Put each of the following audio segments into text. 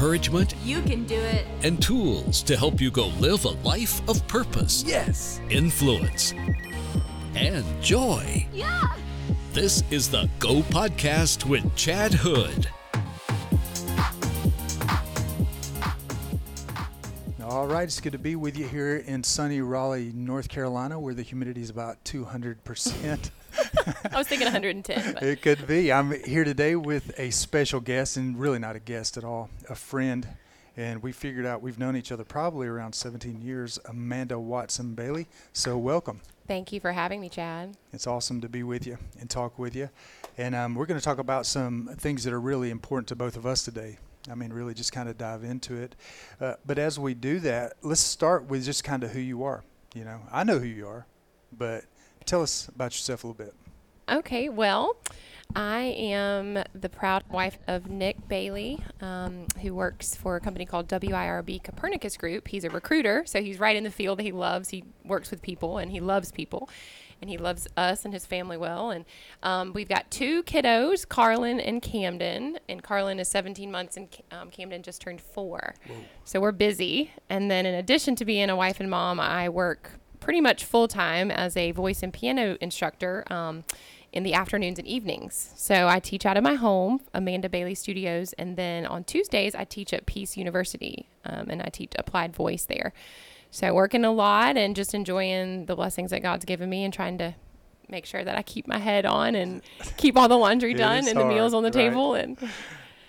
encouragement You can do it. and tools to help you go live a life of purpose, Yes. influence, and joy. Yeah. This is the Go Podcast with Chad Hood. All right, it's good to be with you here in sunny Raleigh, North Carolina, where the humidity is about 200%. I was thinking 110. But it could be. I'm here today with a special guest, and really not a guest at all, a friend. And we figured out we've known each other probably around 17 years, Amanda Watson Bailey. So, welcome. thank you for having me, Chad. It's awesome to be with you and talk with you. And um, we're going to talk about some things that are really important to both of us today. I mean, really just kind of dive into it. Uh, but as we do that, let's start with just kind of who you are. You know, I know who you are, but tell us about yourself a little bit. Okay, well, I am the proud wife of Nick Bailey, um, who works for a company called WIRB Copernicus Group. He's a recruiter, so he's right in the field that he loves. He works with people and he loves people. And he loves us and his family well. And um, we've got two kiddos, Carlin and Camden. And Carlin is 17 months, and um, Camden just turned four. So we're busy. And then, in addition to being a wife and mom, I work pretty much full time as a voice and piano instructor um, in the afternoons and evenings. So I teach out of my home, Amanda Bailey Studios, and then on Tuesdays I teach at Peace University, um, and I teach applied voice there. So working a lot and just enjoying the blessings that God's given me, and trying to make sure that I keep my head on and keep all the laundry done and the meals on the right. table and.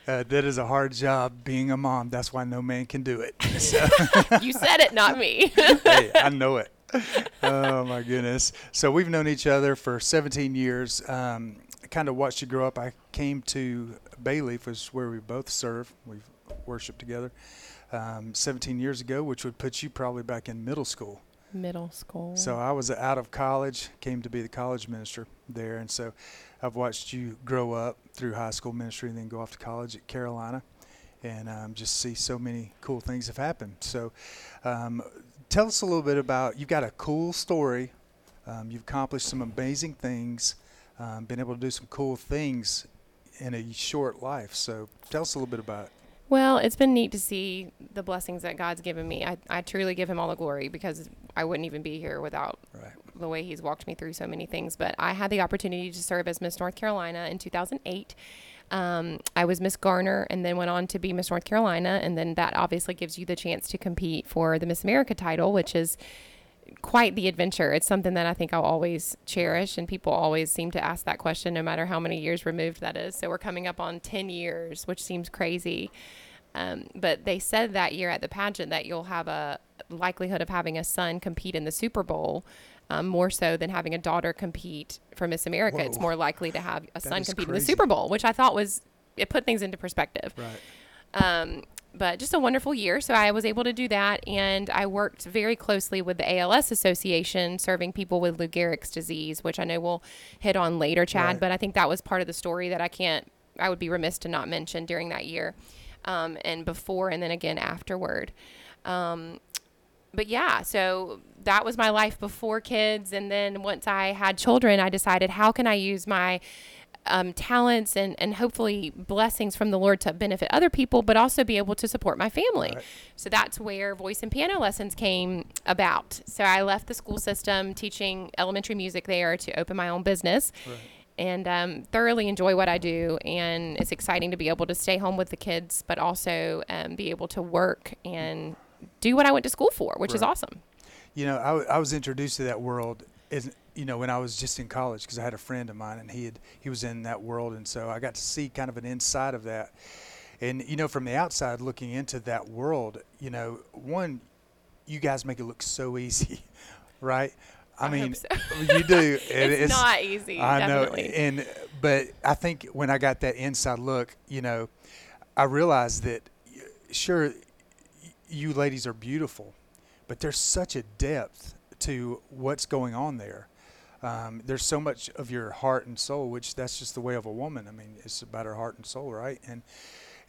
Uh, that is a hard job being a mom. That's why no man can do it. So, you said it, not me. hey, I know it. Oh, my goodness. So, we've known each other for 17 years. Um, kind of watched you grow up. I came to Bayleaf, which is where we both serve. We've worshiped together um, 17 years ago, which would put you probably back in middle school. Middle school. So I was out of college, came to be the college minister there, and so I've watched you grow up through high school ministry and then go off to college at Carolina, and um, just see so many cool things have happened. So um, tell us a little bit about you've got a cool story. Um, you've accomplished some amazing things, um, been able to do some cool things in a short life. So tell us a little bit about it. Well, it's been neat to see the blessings that God's given me. I, I truly give him all the glory because I wouldn't even be here without Right. the way he's walked me through so many things. But I had the opportunity to serve as Miss North Carolina in 2008. Um, I was Miss Garner and then went on to be Miss North Carolina. And then that obviously gives you the chance to compete for the Miss America title, which is quite the adventure. It's something that I think I'll always cherish, and people always seem to ask that question, no matter how many years removed that is. So we're coming up on 10 years, which seems crazy. Um, but they said that year at the pageant that you'll have a likelihood of having a son compete in the Super Bowl. Um, more so than having a daughter compete for Miss America, it's more likely to have a son compete in the. Super Bowl, which I thought was it put things into perspective. Right. Um, but just a wonderful year. So I was able to do that. And I worked very closely with the ALS Association, serving people with Lou Gehrig's disease, which I know we'll hit on later, Chad. Right. But I think that was part of the story that I can't, I would be remiss to not mention during that year um, and before and then again afterward. Um, but yeah, so that was my life before kids. And then once I had children, I decided how can I use my um, talents and, and hopefully blessings from the Lord to benefit other people, but also be able to support my family. Right. So that's where voice and piano lessons came about. So I left the school system teaching elementary music there to open my own business. And um, thoroughly enjoy what I do, and it's exciting to be able to stay home with the kids, but also um, be able to work and do what I went to school for, which is awesome. You know, I, w- I was introduced to that world as you know when I was just in college because I had a friend of mine and he had he was in that world and so I got to see kind of an inside of that. And you know, from the outside looking into that world, you know, one, you guys make it look so easy, right? I, I mean, so. you do. and It's not easy, I definitely. know, and but I think when I got that inside look, you know, I realized that sure, you ladies are beautiful, but there's such a depth to what's going on there. Um, there's so much of your heart and soul, which that's just the way of a woman. I mean, it's about her heart and soul, right? And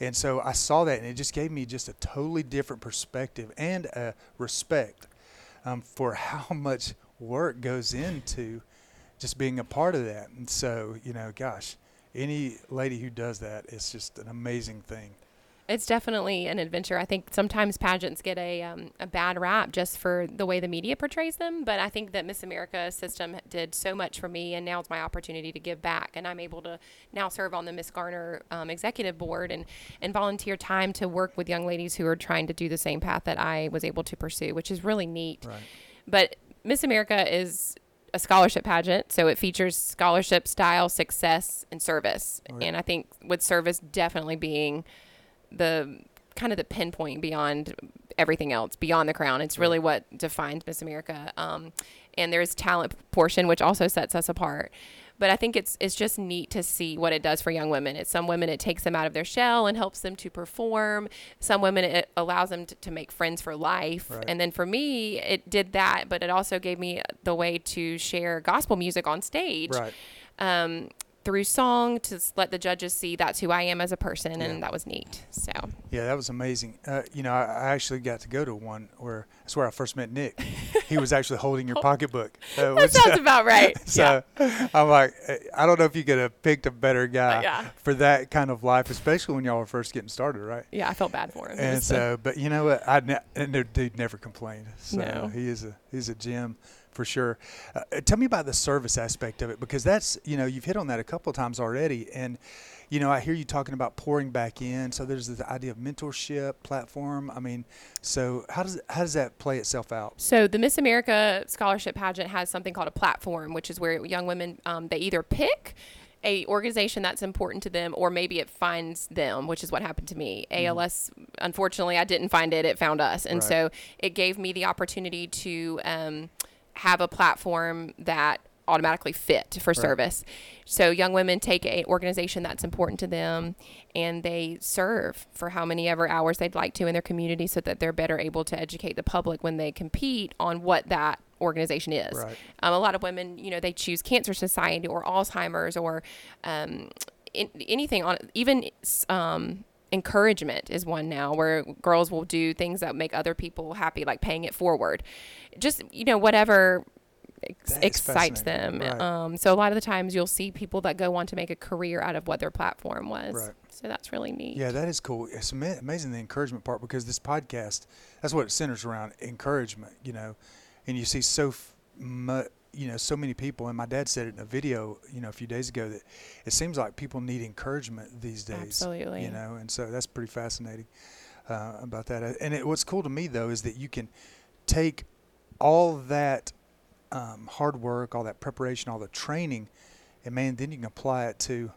and so I saw that, and it just gave me just a totally different perspective and a respect um, for how much work goes into just being a part of that. And so, you know, gosh, any lady who does that, it's just an amazing thing. It's definitely an adventure. I think sometimes pageants get a, um, a bad rap just for the way the media portrays them. But I think that Miss America system did so much for me, and now it's my opportunity to give back. And I'm able to now serve on the Miss Garner um, executive board and, and volunteer time to work with young ladies who are trying to do the same path that I was able to pursue, which is really neat. Right. But Miss America is a scholarship pageant, so it features scholarship, style, success, and service. And I think with service definitely being the kind of the pinpoint beyond everything else, beyond the crown. It's really what defines Miss America. Um, and there's talent portion, which also sets us apart. But I think it's it's just neat to see what it does for young women. It's some women it takes them out of their shell and helps them to perform. Some women it allows them to, to make friends for life. Right. And then for me, it did that, but it also gave me the way to share gospel music on stage Right. um, through song to let the judges see that's who I am as a person, Yeah. and that was neat. So Yeah, that was amazing. Uh, you know, I, I actually got to go to one where that's where I first met Nick. he was actually holding your pocketbook. Uh, that which- sounds about right. so I'm like, eh, I don't know if you could have picked a better guy yeah. for that kind of life, especially when y'all were first getting started, right? yeah, I felt bad for him. And so, but you know what? I ne- and dude never complained. So No. he is a he's a gem for sure. Uh, uh, tell me about the service aspect of it because that's you know you've hit on that a couple of times already, and you know I hear you talking about pouring back in. So there's the idea of mentorship platform. I mean, so how does how does that play itself out? So the Miss America scholarship pageant has something called a platform, which is where young women um, they either pick a organization that's important to them or maybe it finds them which is what happened to me als unfortunately i didn't find it it found us and Right. so it gave me the opportunity to um, have a platform that automatically fit for service. So young women take a organization that's important to them and they serve for how many ever hours they'd like to in their community so that they're better able to educate the public when they compete on what that organization is. Right. um, a lot of women, you know, they choose Cancer Society or Alzheimer's or um, in, anything on even um, encouragement is one now where girls will do things that make other people happy, like paying it forward. Just you know whatever ex- excites them. Right. Um, so a lot of the times you'll see people that go on to make a career out of what their platform was. Right. So that's really neat. Yeah, that is cool. It's ama- amazing the encouragement part because this podcast, that's what it centers around encouragement, you know. And you see so f- mu- you know, so many people and my dad said it in a video, you know, a few days ago that it seems like people need encouragement these days. Absolutely. You know, and so that's pretty fascinating uh, about that. Uh, And it, what's cool to me though is that you can take all that um, hard work, all that preparation, all the training, and man, then you can apply it to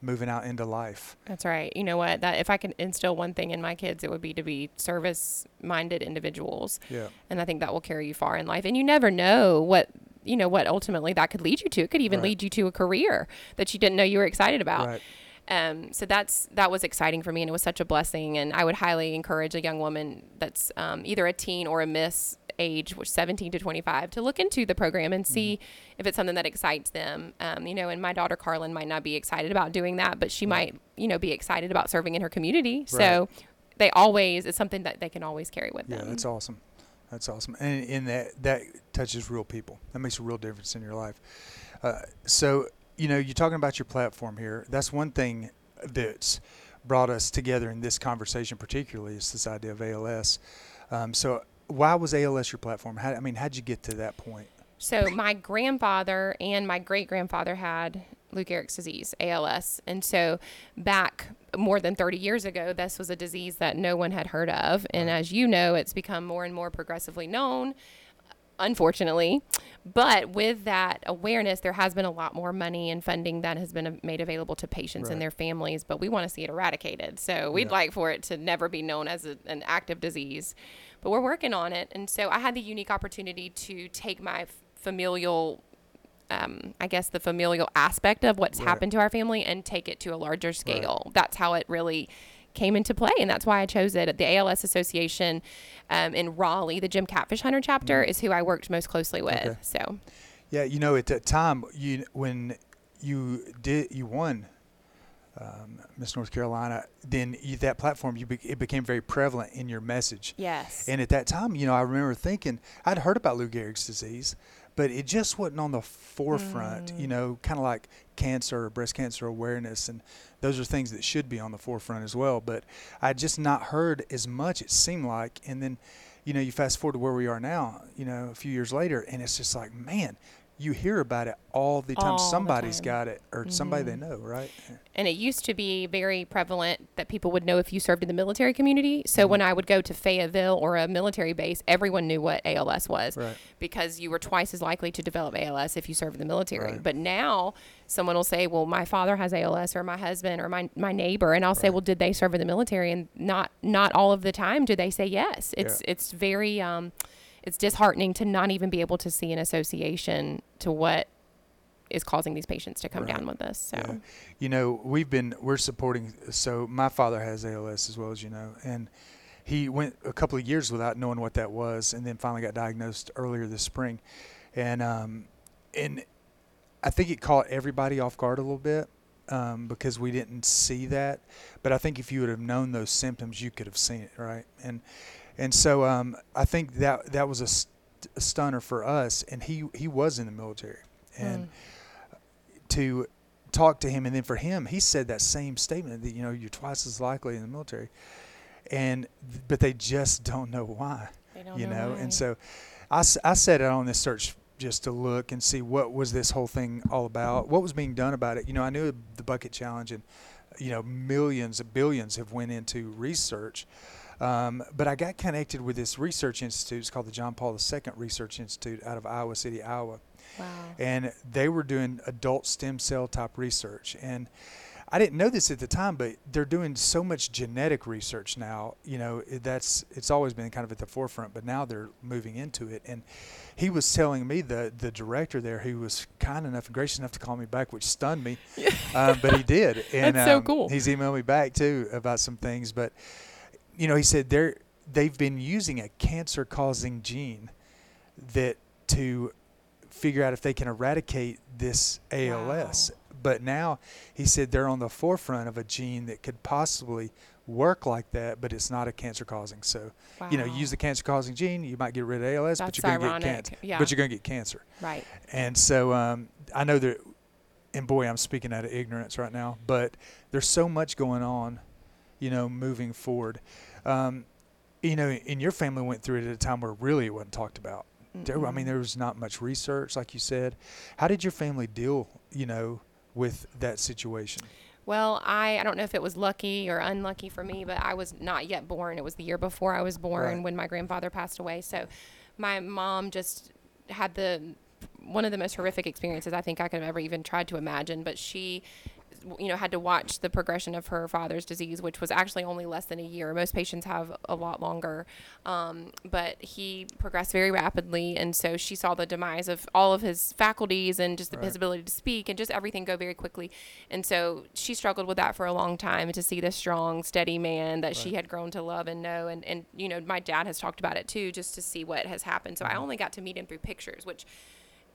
moving out into life. That's right. You know what? That if I can instill one thing in my kids, it would be to be service-minded individuals. Yeah. and I think that will carry you far in life. And you never know what you know what ultimately that could lead you to. It could even Right. lead you to a career that you didn't know you were excited about. Right. Um, so that's that was exciting for me, and it was such a blessing. And I would highly encourage a young woman that's um, either a teen or a miss age, which 17 to 25, to look into the program and see Mm-hmm. if it's something that excites them. Um, you know, and my daughter Carlin might not be excited about doing that, but she might, you know, be excited about serving in her community. Right. So they always it's something that they can always carry with Yeah, them. that's awesome. That's awesome. And that that touches real people. That makes a real difference in your life. Uh, so you know, you're talking about your platform here. That's one thing that's brought us together in this conversation, particularly is this idea of ALS. Um, so why was ALS your platform? How, I mean, how'd you get to that point? So my grandfather and my great grandfather had Lou Gehrig's disease, ALS, and so back more than 30 years ago, this was a disease that no one had heard of, and as you know, it's become more and more progressively known. Unfortunately, but with that awareness, there has been a lot more money and funding that has been made available to patients Right. and their families. But we want to see it eradicated. So we'd Yeah. like for it to never be known as a, an active disease. But we're working on it. And so I had the unique opportunity to take my familial, um, I guess, the familial aspect of what's Right. happened to our family and take it to a larger scale. That's how it really came into play. And that's why I chose it. At the ALS Association um, in Raleigh, the Jim Catfish Hunter chapter, is who I worked most closely with. Okay. So. Yeah, you know, at that time, you when you did you won um, Miss North Carolina, then you, that platform you be, it became very prevalent in your message. Yes. And at that time, you know, I remember thinking I'd heard about Lou Gehrig's disease, but it just wasn't on the forefront. You Mm. know, kind of like cancer or breast cancer awareness, and those are things that should be on the forefront as well. But I just not heard as much. It seemed like, and then, you know, you fast forward to where we are now. You know, a few years later, and it's just like, man, you hear about it all the time. All the time. got it, or somebody they Mhm. know, right? and it used to be very prevalent that people would know if you served in the military community. So when I would go to Fayetteville or a military base, everyone knew what ALS was Right. because you were twice as likely to develop ALS if you served in the military. Right. But now someone will say, "Well, my father has ALS or my husband or my my neighbor." And I'll say, "Well, did they serve in the military?" And not not all of the time do they say yes. It's Yeah. it's very um it's disheartening to not even be able to see an association to what is causing these patients to come Right. down with this. So Yeah. You know, we've been we're supporting. So my father has ALS as well as you know, and he went a couple of years without knowing what that was, and then finally got diagnosed earlier this spring, and um, and I think it caught everybody off guard a little bit. Um, because we didn't see that, but I think if you would have known those symptoms, you could have seen it, right? And and so um, I think that that was a, st- a stunner for us. And he he was in the military, and Mm. to talk to him and then for him he said that same statement that you know you're twice as likely in the military and but they just don't know why don't you know why. and so I I set out on this search just to look and see what was this whole thing all about what was being done about it you know i knew the bucket challenge and you know millions billions have went into research um, but I got connected with this research institute. It's called the John Paul II Research Institute out of Iowa City, Iowa wow. and they were doing adult stem cell type research and I didn't know this at the time, but they're doing so much genetic research now. You know, that's it's always been kind of at the forefront, but now they're moving into it. And he was telling me the the director there, who was kind enough and gracious enough to call me back, which stunned me, um, but he did. And That's so um, cool. He's emailed me back too about some things, but you know, he said they're they've been using a cancer causing gene that to figure out if they can eradicate this ALS. But now he said they're on the forefront of a gene that could possibly work like that, but it's not a cancer causing. So, you know, Wow. use the cancer causing gene, you might get rid of ALS, but you're going to get cancer. Yeah. But you're going to get cancer. Right. And so um, I know that, and boy, I'm speaking out of ignorance right now, but there's so much going on, you know, moving forward. Um, you know, and your family went through it at a time where really it wasn't talked about. There, I mean, there was not much research, like you said. How did your family deal, you know, with that situation? Well, I, I don't know if it was lucky or unlucky for me, but I was not yet born. It was the year before I was born Right. when my grandfather passed away. So my mom just had the one of the most horrific experiences I think I could have ever even tried to imagine. But she, you know, had to watch the progression of her father's disease, which was actually only less than a year. Most patients have a lot longer. Um, but he progressed very rapidly. And so she saw the demise of all of his faculties and just the, his ability to speak and just everything go very quickly. And so she struggled with that for a long time to see this strong, steady man that she had grown to love and know. And, and, you know, my dad has talked about it too, just to see what has happened. So I Mhm. only got to meet him through pictures, which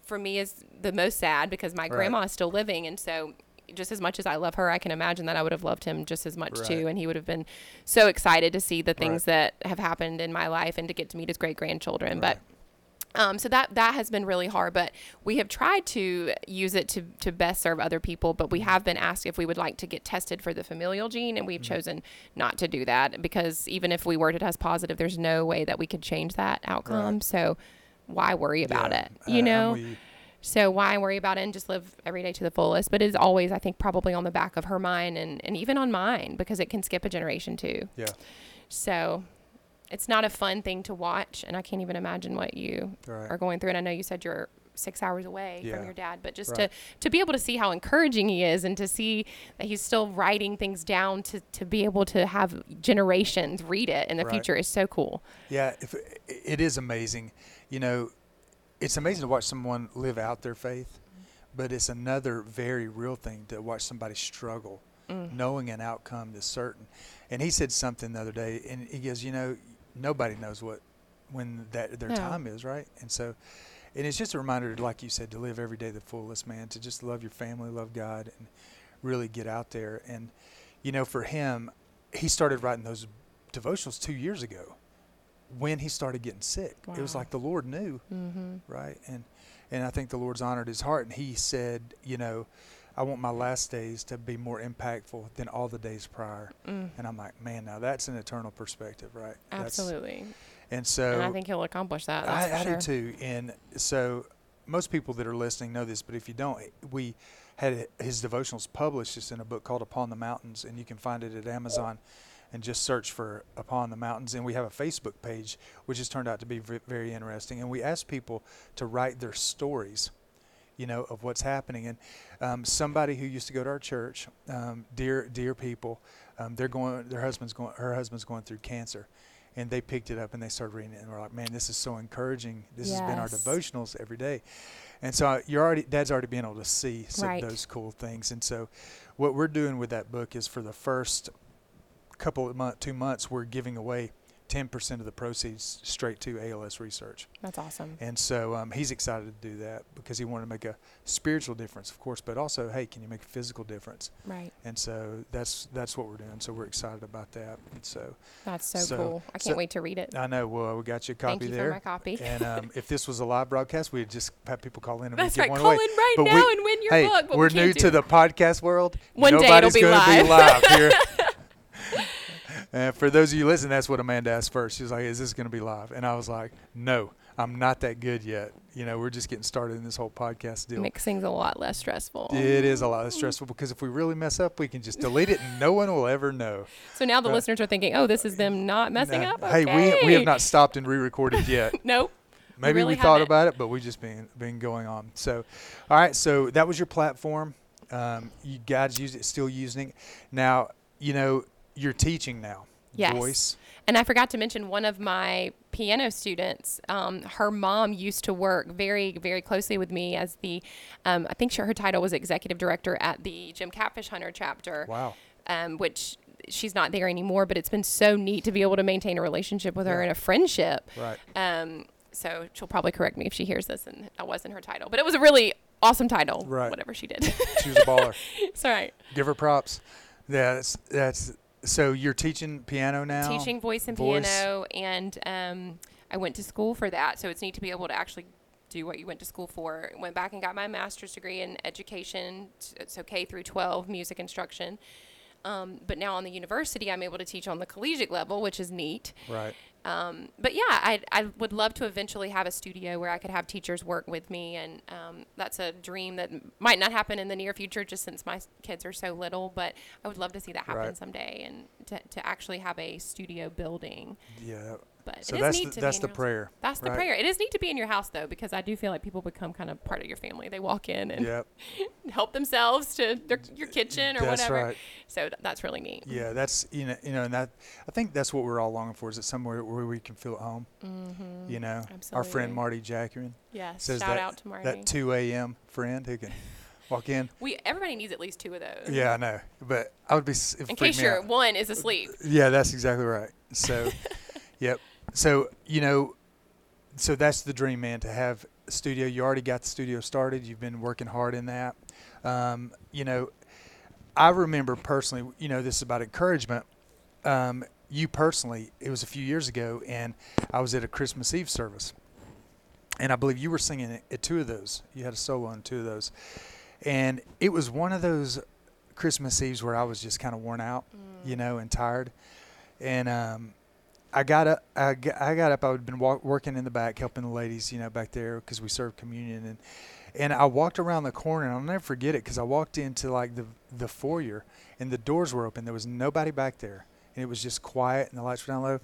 for me is the most sad because my Right. grandma is still living. And so just as much as I love her, I can imagine that I would have loved him just as much too. And he would have been so excited to see the things that have happened in my life and to get to meet his great grandchildren. But um, so that that has been really hard, but we have tried to use it to, to best serve other people. But we mm-hmm. have been asked if we would like to get tested for the familial gene, and we've mm-hmm. chosen not to do that because even if we were to test positive, there's no way that we could change that outcome. So why worry about Yeah, it? You uh, I'm know, you. So why worry about it and just live every day to the fullest? But it is always, I think, probably on the back of her mind and, and even on mine because it can skip a generation too. Yeah, So it's not a fun thing to watch, and I can't even imagine what you right. are going through. And I know you said you're six hours away Yeah. from your dad, but just Right. to to be able to see how encouraging he is, and to see that he's still writing things down to to be able to have generations read it in the Right. future is so cool. Yeah, if it is amazing. You know, it's amazing to watch someone live out their faith, but it's another very real thing to watch somebody struggle, Mm. knowing an outcome that's certain. And he said something the other day, and he goes, you know, nobody knows what when that their No. time is, right? And so, and it's just a reminder, like you said, to live every day the fullest, man. To just love your family, love God, and really get out there. And you know, for him, he started writing those devotionals two years ago when he started getting sick. It was like the Lord knew, Mm-hmm. right? And and I think the Lord's honored his heart, and he said, you know, I want my last days to be more impactful than all the days prior. Mm, And I'm like, man, now that's an eternal perspective, right? That's- absolutely. and so and I think he'll accomplish that. That's I, I sure. do too. And so most people that are listening know this, but if you don't, we had his devotionals published just in a book called Upon the Mountains, and you can find it at Amazon and just search for Upon the Mountains. And we have a Facebook page, which has turned out to be v- very interesting. And we ask people to write their stories. You know of what's happening, and um, somebody who used to go to our church, um, dear dear people, um, they're going. Their husband's going. Her husband's going through cancer, and they picked it up and they started reading it and we're like, man, this is so encouraging. This has been our devotionals every day, and so uh, you're already Dad's already been able to see some Right. of those cool things. And so, what we're doing with that book is for the first couple of month, two months, we're giving away. 10% of the proceeds straight to ALS research. That's awesome. And so um, he's excited to do that because he wanted to make a spiritual difference, of course, but also, hey, can you make a physical difference? Right. And so that's that's what we're doing. So we're excited about that. And so That's so, So- cool. I can't wait to read it. I know. Well, we got you a copy Thank you there. for my copy. and um, if this was a live broadcast, we'd just have people call in and That's we'd right. give one Call away. in right But now we- and win your hey, book. but we're we new to the podcast world. One day it'll be live. be live here. And for those of you listening, that's what Amanda asked first. She was like, "Is this going to be live?" And I was like, "No, I'm not that good yet. You know, we're just getting started in this whole podcast deal. Things a lot less stressful. It is a lot less stressful because if we really mess up, we can just delete it and no one will ever know. So now the Uh, listeners are thinking, oh, this is them not messing Nah. up. Hey, we we have not stopped and re-recorded yet. Nope. Maybe really we thought haven't. about it, but we just been been going on. So, all right. So that was your platform. Um, you guys use it, still using it. Now, you know, you're teaching now. Yes. Voice. And I forgot to mention one of my piano students. Um, her mom used to work very, very closely with me as the, um, I think she, her title was executive director at the Jim Catfish Hunter chapter. Wow. um, which she's not there anymore, but it's been so neat to be able to maintain a relationship with her Yeah. and a friendship. Right. Um, so she'll probably correct me if she hears this and that wasn't her title, but it was a really awesome title, Right. whatever she did. She was a baller. it's all right. Give her props. Yeah, that's that's. So you're teaching piano now. Teaching voice and Voice. piano, and um, I went to school for that. So it's neat to be able to actually do what you went to school for. Went back and got my master's degree in education, so K through 12 music instruction. Um, but now on the university, I'm able to teach on the collegiate level, which is neat. Right. Um, but yeah, I, I would love to eventually have a studio where I could have teachers work with me, and um, that's a dream that might not happen in the near future, just since my kids are so little. But I would love to see that happen Right. someday, and to, to actually have a studio building. Yeah. But So it is that's neat the, to that's be the in your house. prayer. That's the right? prayer. It is neat to be in your house though, because I do feel like people become kind of part of your family. They walk in and Yep. help themselves to their, your kitchen or That's whatever. right. So th- that's really neat. Yeah, that's you know you know, and that I think that's what we're all longing for is that somewhere where we can feel at home. Mm-hmm. You know, our friend Marty Jackman Yes. says Shout that out to Marty. that 2 a.m. friend who can walk in. we everybody needs at least two of those. Yeah, I know, but I would be In case your one is asleep. Yeah, that's exactly right. So, yep. So you know, so that's the dream, man. To have a studio. You already got the studio started. You've been working hard in that. Um, you know, I remember personally. You know, this is about encouragement. Um, you personally, it was a few years ago, and I was at a Christmas Eve service, and I believe you were singing at- at two of those. You had a solo on two of those, and it was one of those Christmas Eves where I was just kind of worn out, you know, and tired. And um, I got up. I got, I got up. I had been walk, working in the back, helping the ladies, you know, back there because we served communion. And and I walked around the corner, and I'll never forget it because I walked into like the the foyer, and the doors were open. There was nobody back there, and it was just quiet, and the lights were down low.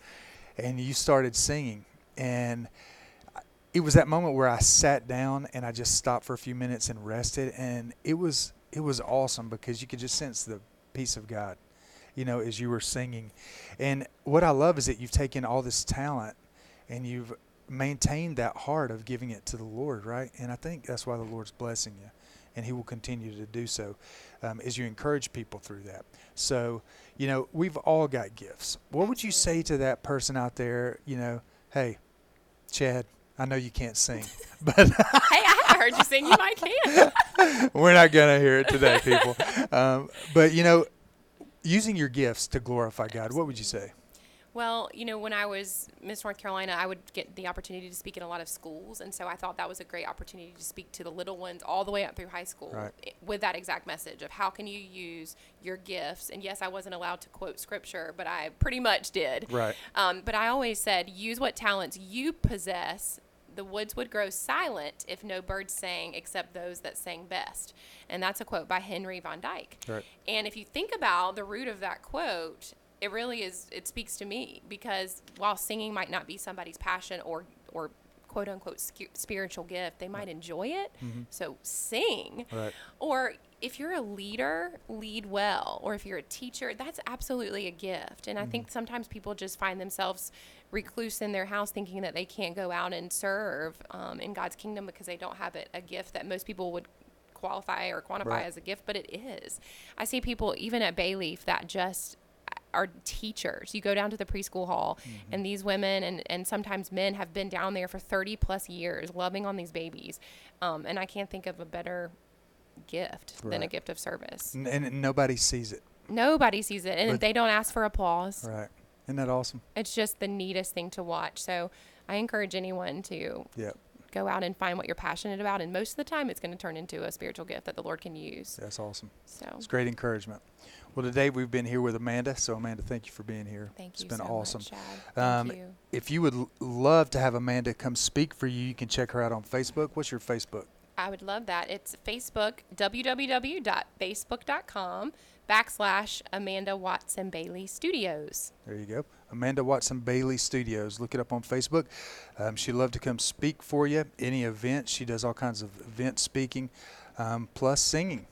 And you started singing, and it was that moment where I sat down and I just stopped for a few minutes and rested, and it was it was awesome because you could just sense the peace of God, you know, as you were singing. And what I love is that you've taken all this talent and you've maintained that heart of giving it to the Lord, right? And I think that's why the Lord's blessing you, and He will continue to do so um, as you encourage people through that. So, you know, we've all got gifts. What would you say to that person out there? You know, hey, Chad, I know you can't sing, but hey, I haven't heard you sing. You might can. we're not gonna hear it today, people. Um, but you know, using your gifts to glorify God, what would you say? Well, you know, when I was Miss North Carolina, I would get the opportunity to speak in a lot of schools, and so I thought that was a great opportunity to speak to the little ones all the way up through high school Right. with that exact message of how can you use your gifts. And yes, I wasn't allowed to quote scripture, but I pretty much did. Right. Um, but I always said, use what talents you possess. The woods would grow silent if no birds sang except those that sang best. And that's a quote by Henry Von Dyke. Right. And if you think about the root of that quote, it really is, it speaks to me because while singing might not be somebody's passion or, or quote unquote spiritual gift, they might enjoy it. Mm-hmm. So sing. Right. Or if you're a leader, lead well. Or if you're a teacher, that's absolutely a gift. And I mm-hmm. think sometimes people just find themselves recluse in their house thinking that they can't go out and serve um, in God's kingdom because they don't have it, a gift that most people would qualify or quantify Right. as a gift, but it is. I see people even at Bayleaf that just are teachers. You go down to the preschool hall, Mm-hmm. and these women and, and sometimes men have been down there for 30 plus years loving on these babies. Um, and I can't think of a better gift than a gift of service. and, and nobody sees it. Nobody sees it, and But- they don't ask for applause. Right. Isn't that awesome? It's just the neatest thing to watch. So I encourage anyone to Yeah. go out and find what you're passionate about, and most of the time, it's going to turn into a spiritual gift that the Lord can use. That's awesome. So It's great encouragement. Well, today we've been here with Amanda. So, Amanda, thank you for being here. thank it's you been so awesome. much, Thank Um, you. If you would l- love to have Amanda come speak for you, you can check her out on Facebook. What's your Facebook? I would love that. It's Facebook, www.facebook.com backslash Amanda Watson Bailey Studios. There you go. Amanda Watson Bailey Studios. Look it up on Facebook. Um, she'd love to come speak for you. Any event. She does all kinds of event speaking, um, plus singing.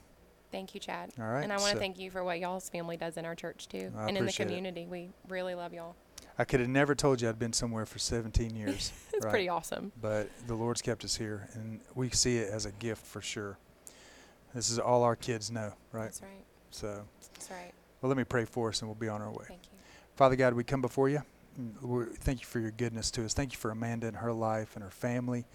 Thank you, Chad. All right, And I want to so- thank you for what y'all's family does in our church, too, I and in the appreciate it. community. We really love y'all. I could have never told you I'd been somewhere for 17 years. It's right? pretty awesome. But the Lord's kept us here, and we see it as a gift for sure. This is all our kids know, right? That's right. So, That's right. well, let me pray for us, and we'll be on our way. Thank you. Father God, we come before you. Mm, we thank you for your goodness to us. Thank you for Amanda and her life and her family.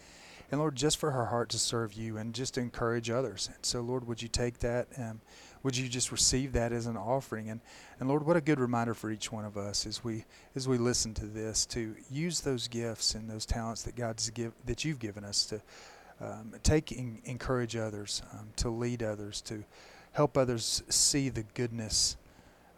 And Lord, just for her heart to serve you and just to encourage others. And so, Lord, would you take that? Um, would you just receive that as an offering? And, and Lord, what a good reminder for each one of us as we as we listen to this to use those gifts and those talents that God's give that you've given us to um, take and encourage others, um, to lead others, to help others see the goodness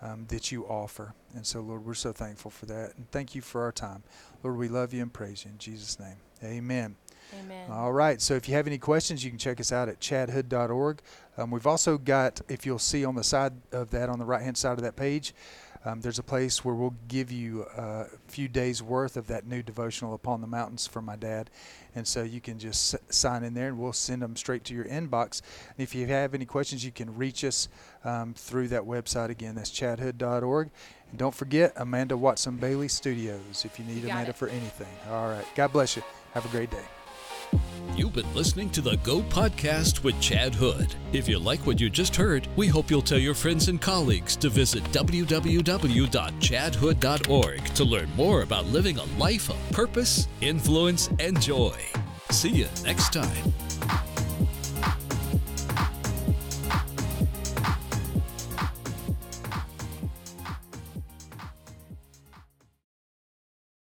um, that you offer. And so, Lord, we're so thankful for that. And thank you for our time. Lord, we love you and praise you in Jesus' name. Amen. Amen. All right. So if you have any questions, you can check us out at chadhood.org. Um, we've also got, if you'll see on the side of that, on the right hand side of that page, um, there's a place where we'll give you uh, a few days worth of that new devotional upon the mountains for my dad. And so you can just s- sign in there and we'll send them straight to your inbox. And if you have any questions, you can reach us um, through that website again. That's chadhood.org. And don't forget Amanda Watson Bailey Studios if you need You Amanda it. for anything. All right. God bless you. Have a great day. You've been listening to the Go Podcast with Chad Hood. If you like what you just heard, we hope you'll tell your friends and colleagues to visit www.chadhood.org to learn more about living a life of purpose, influence, and joy. See you next time.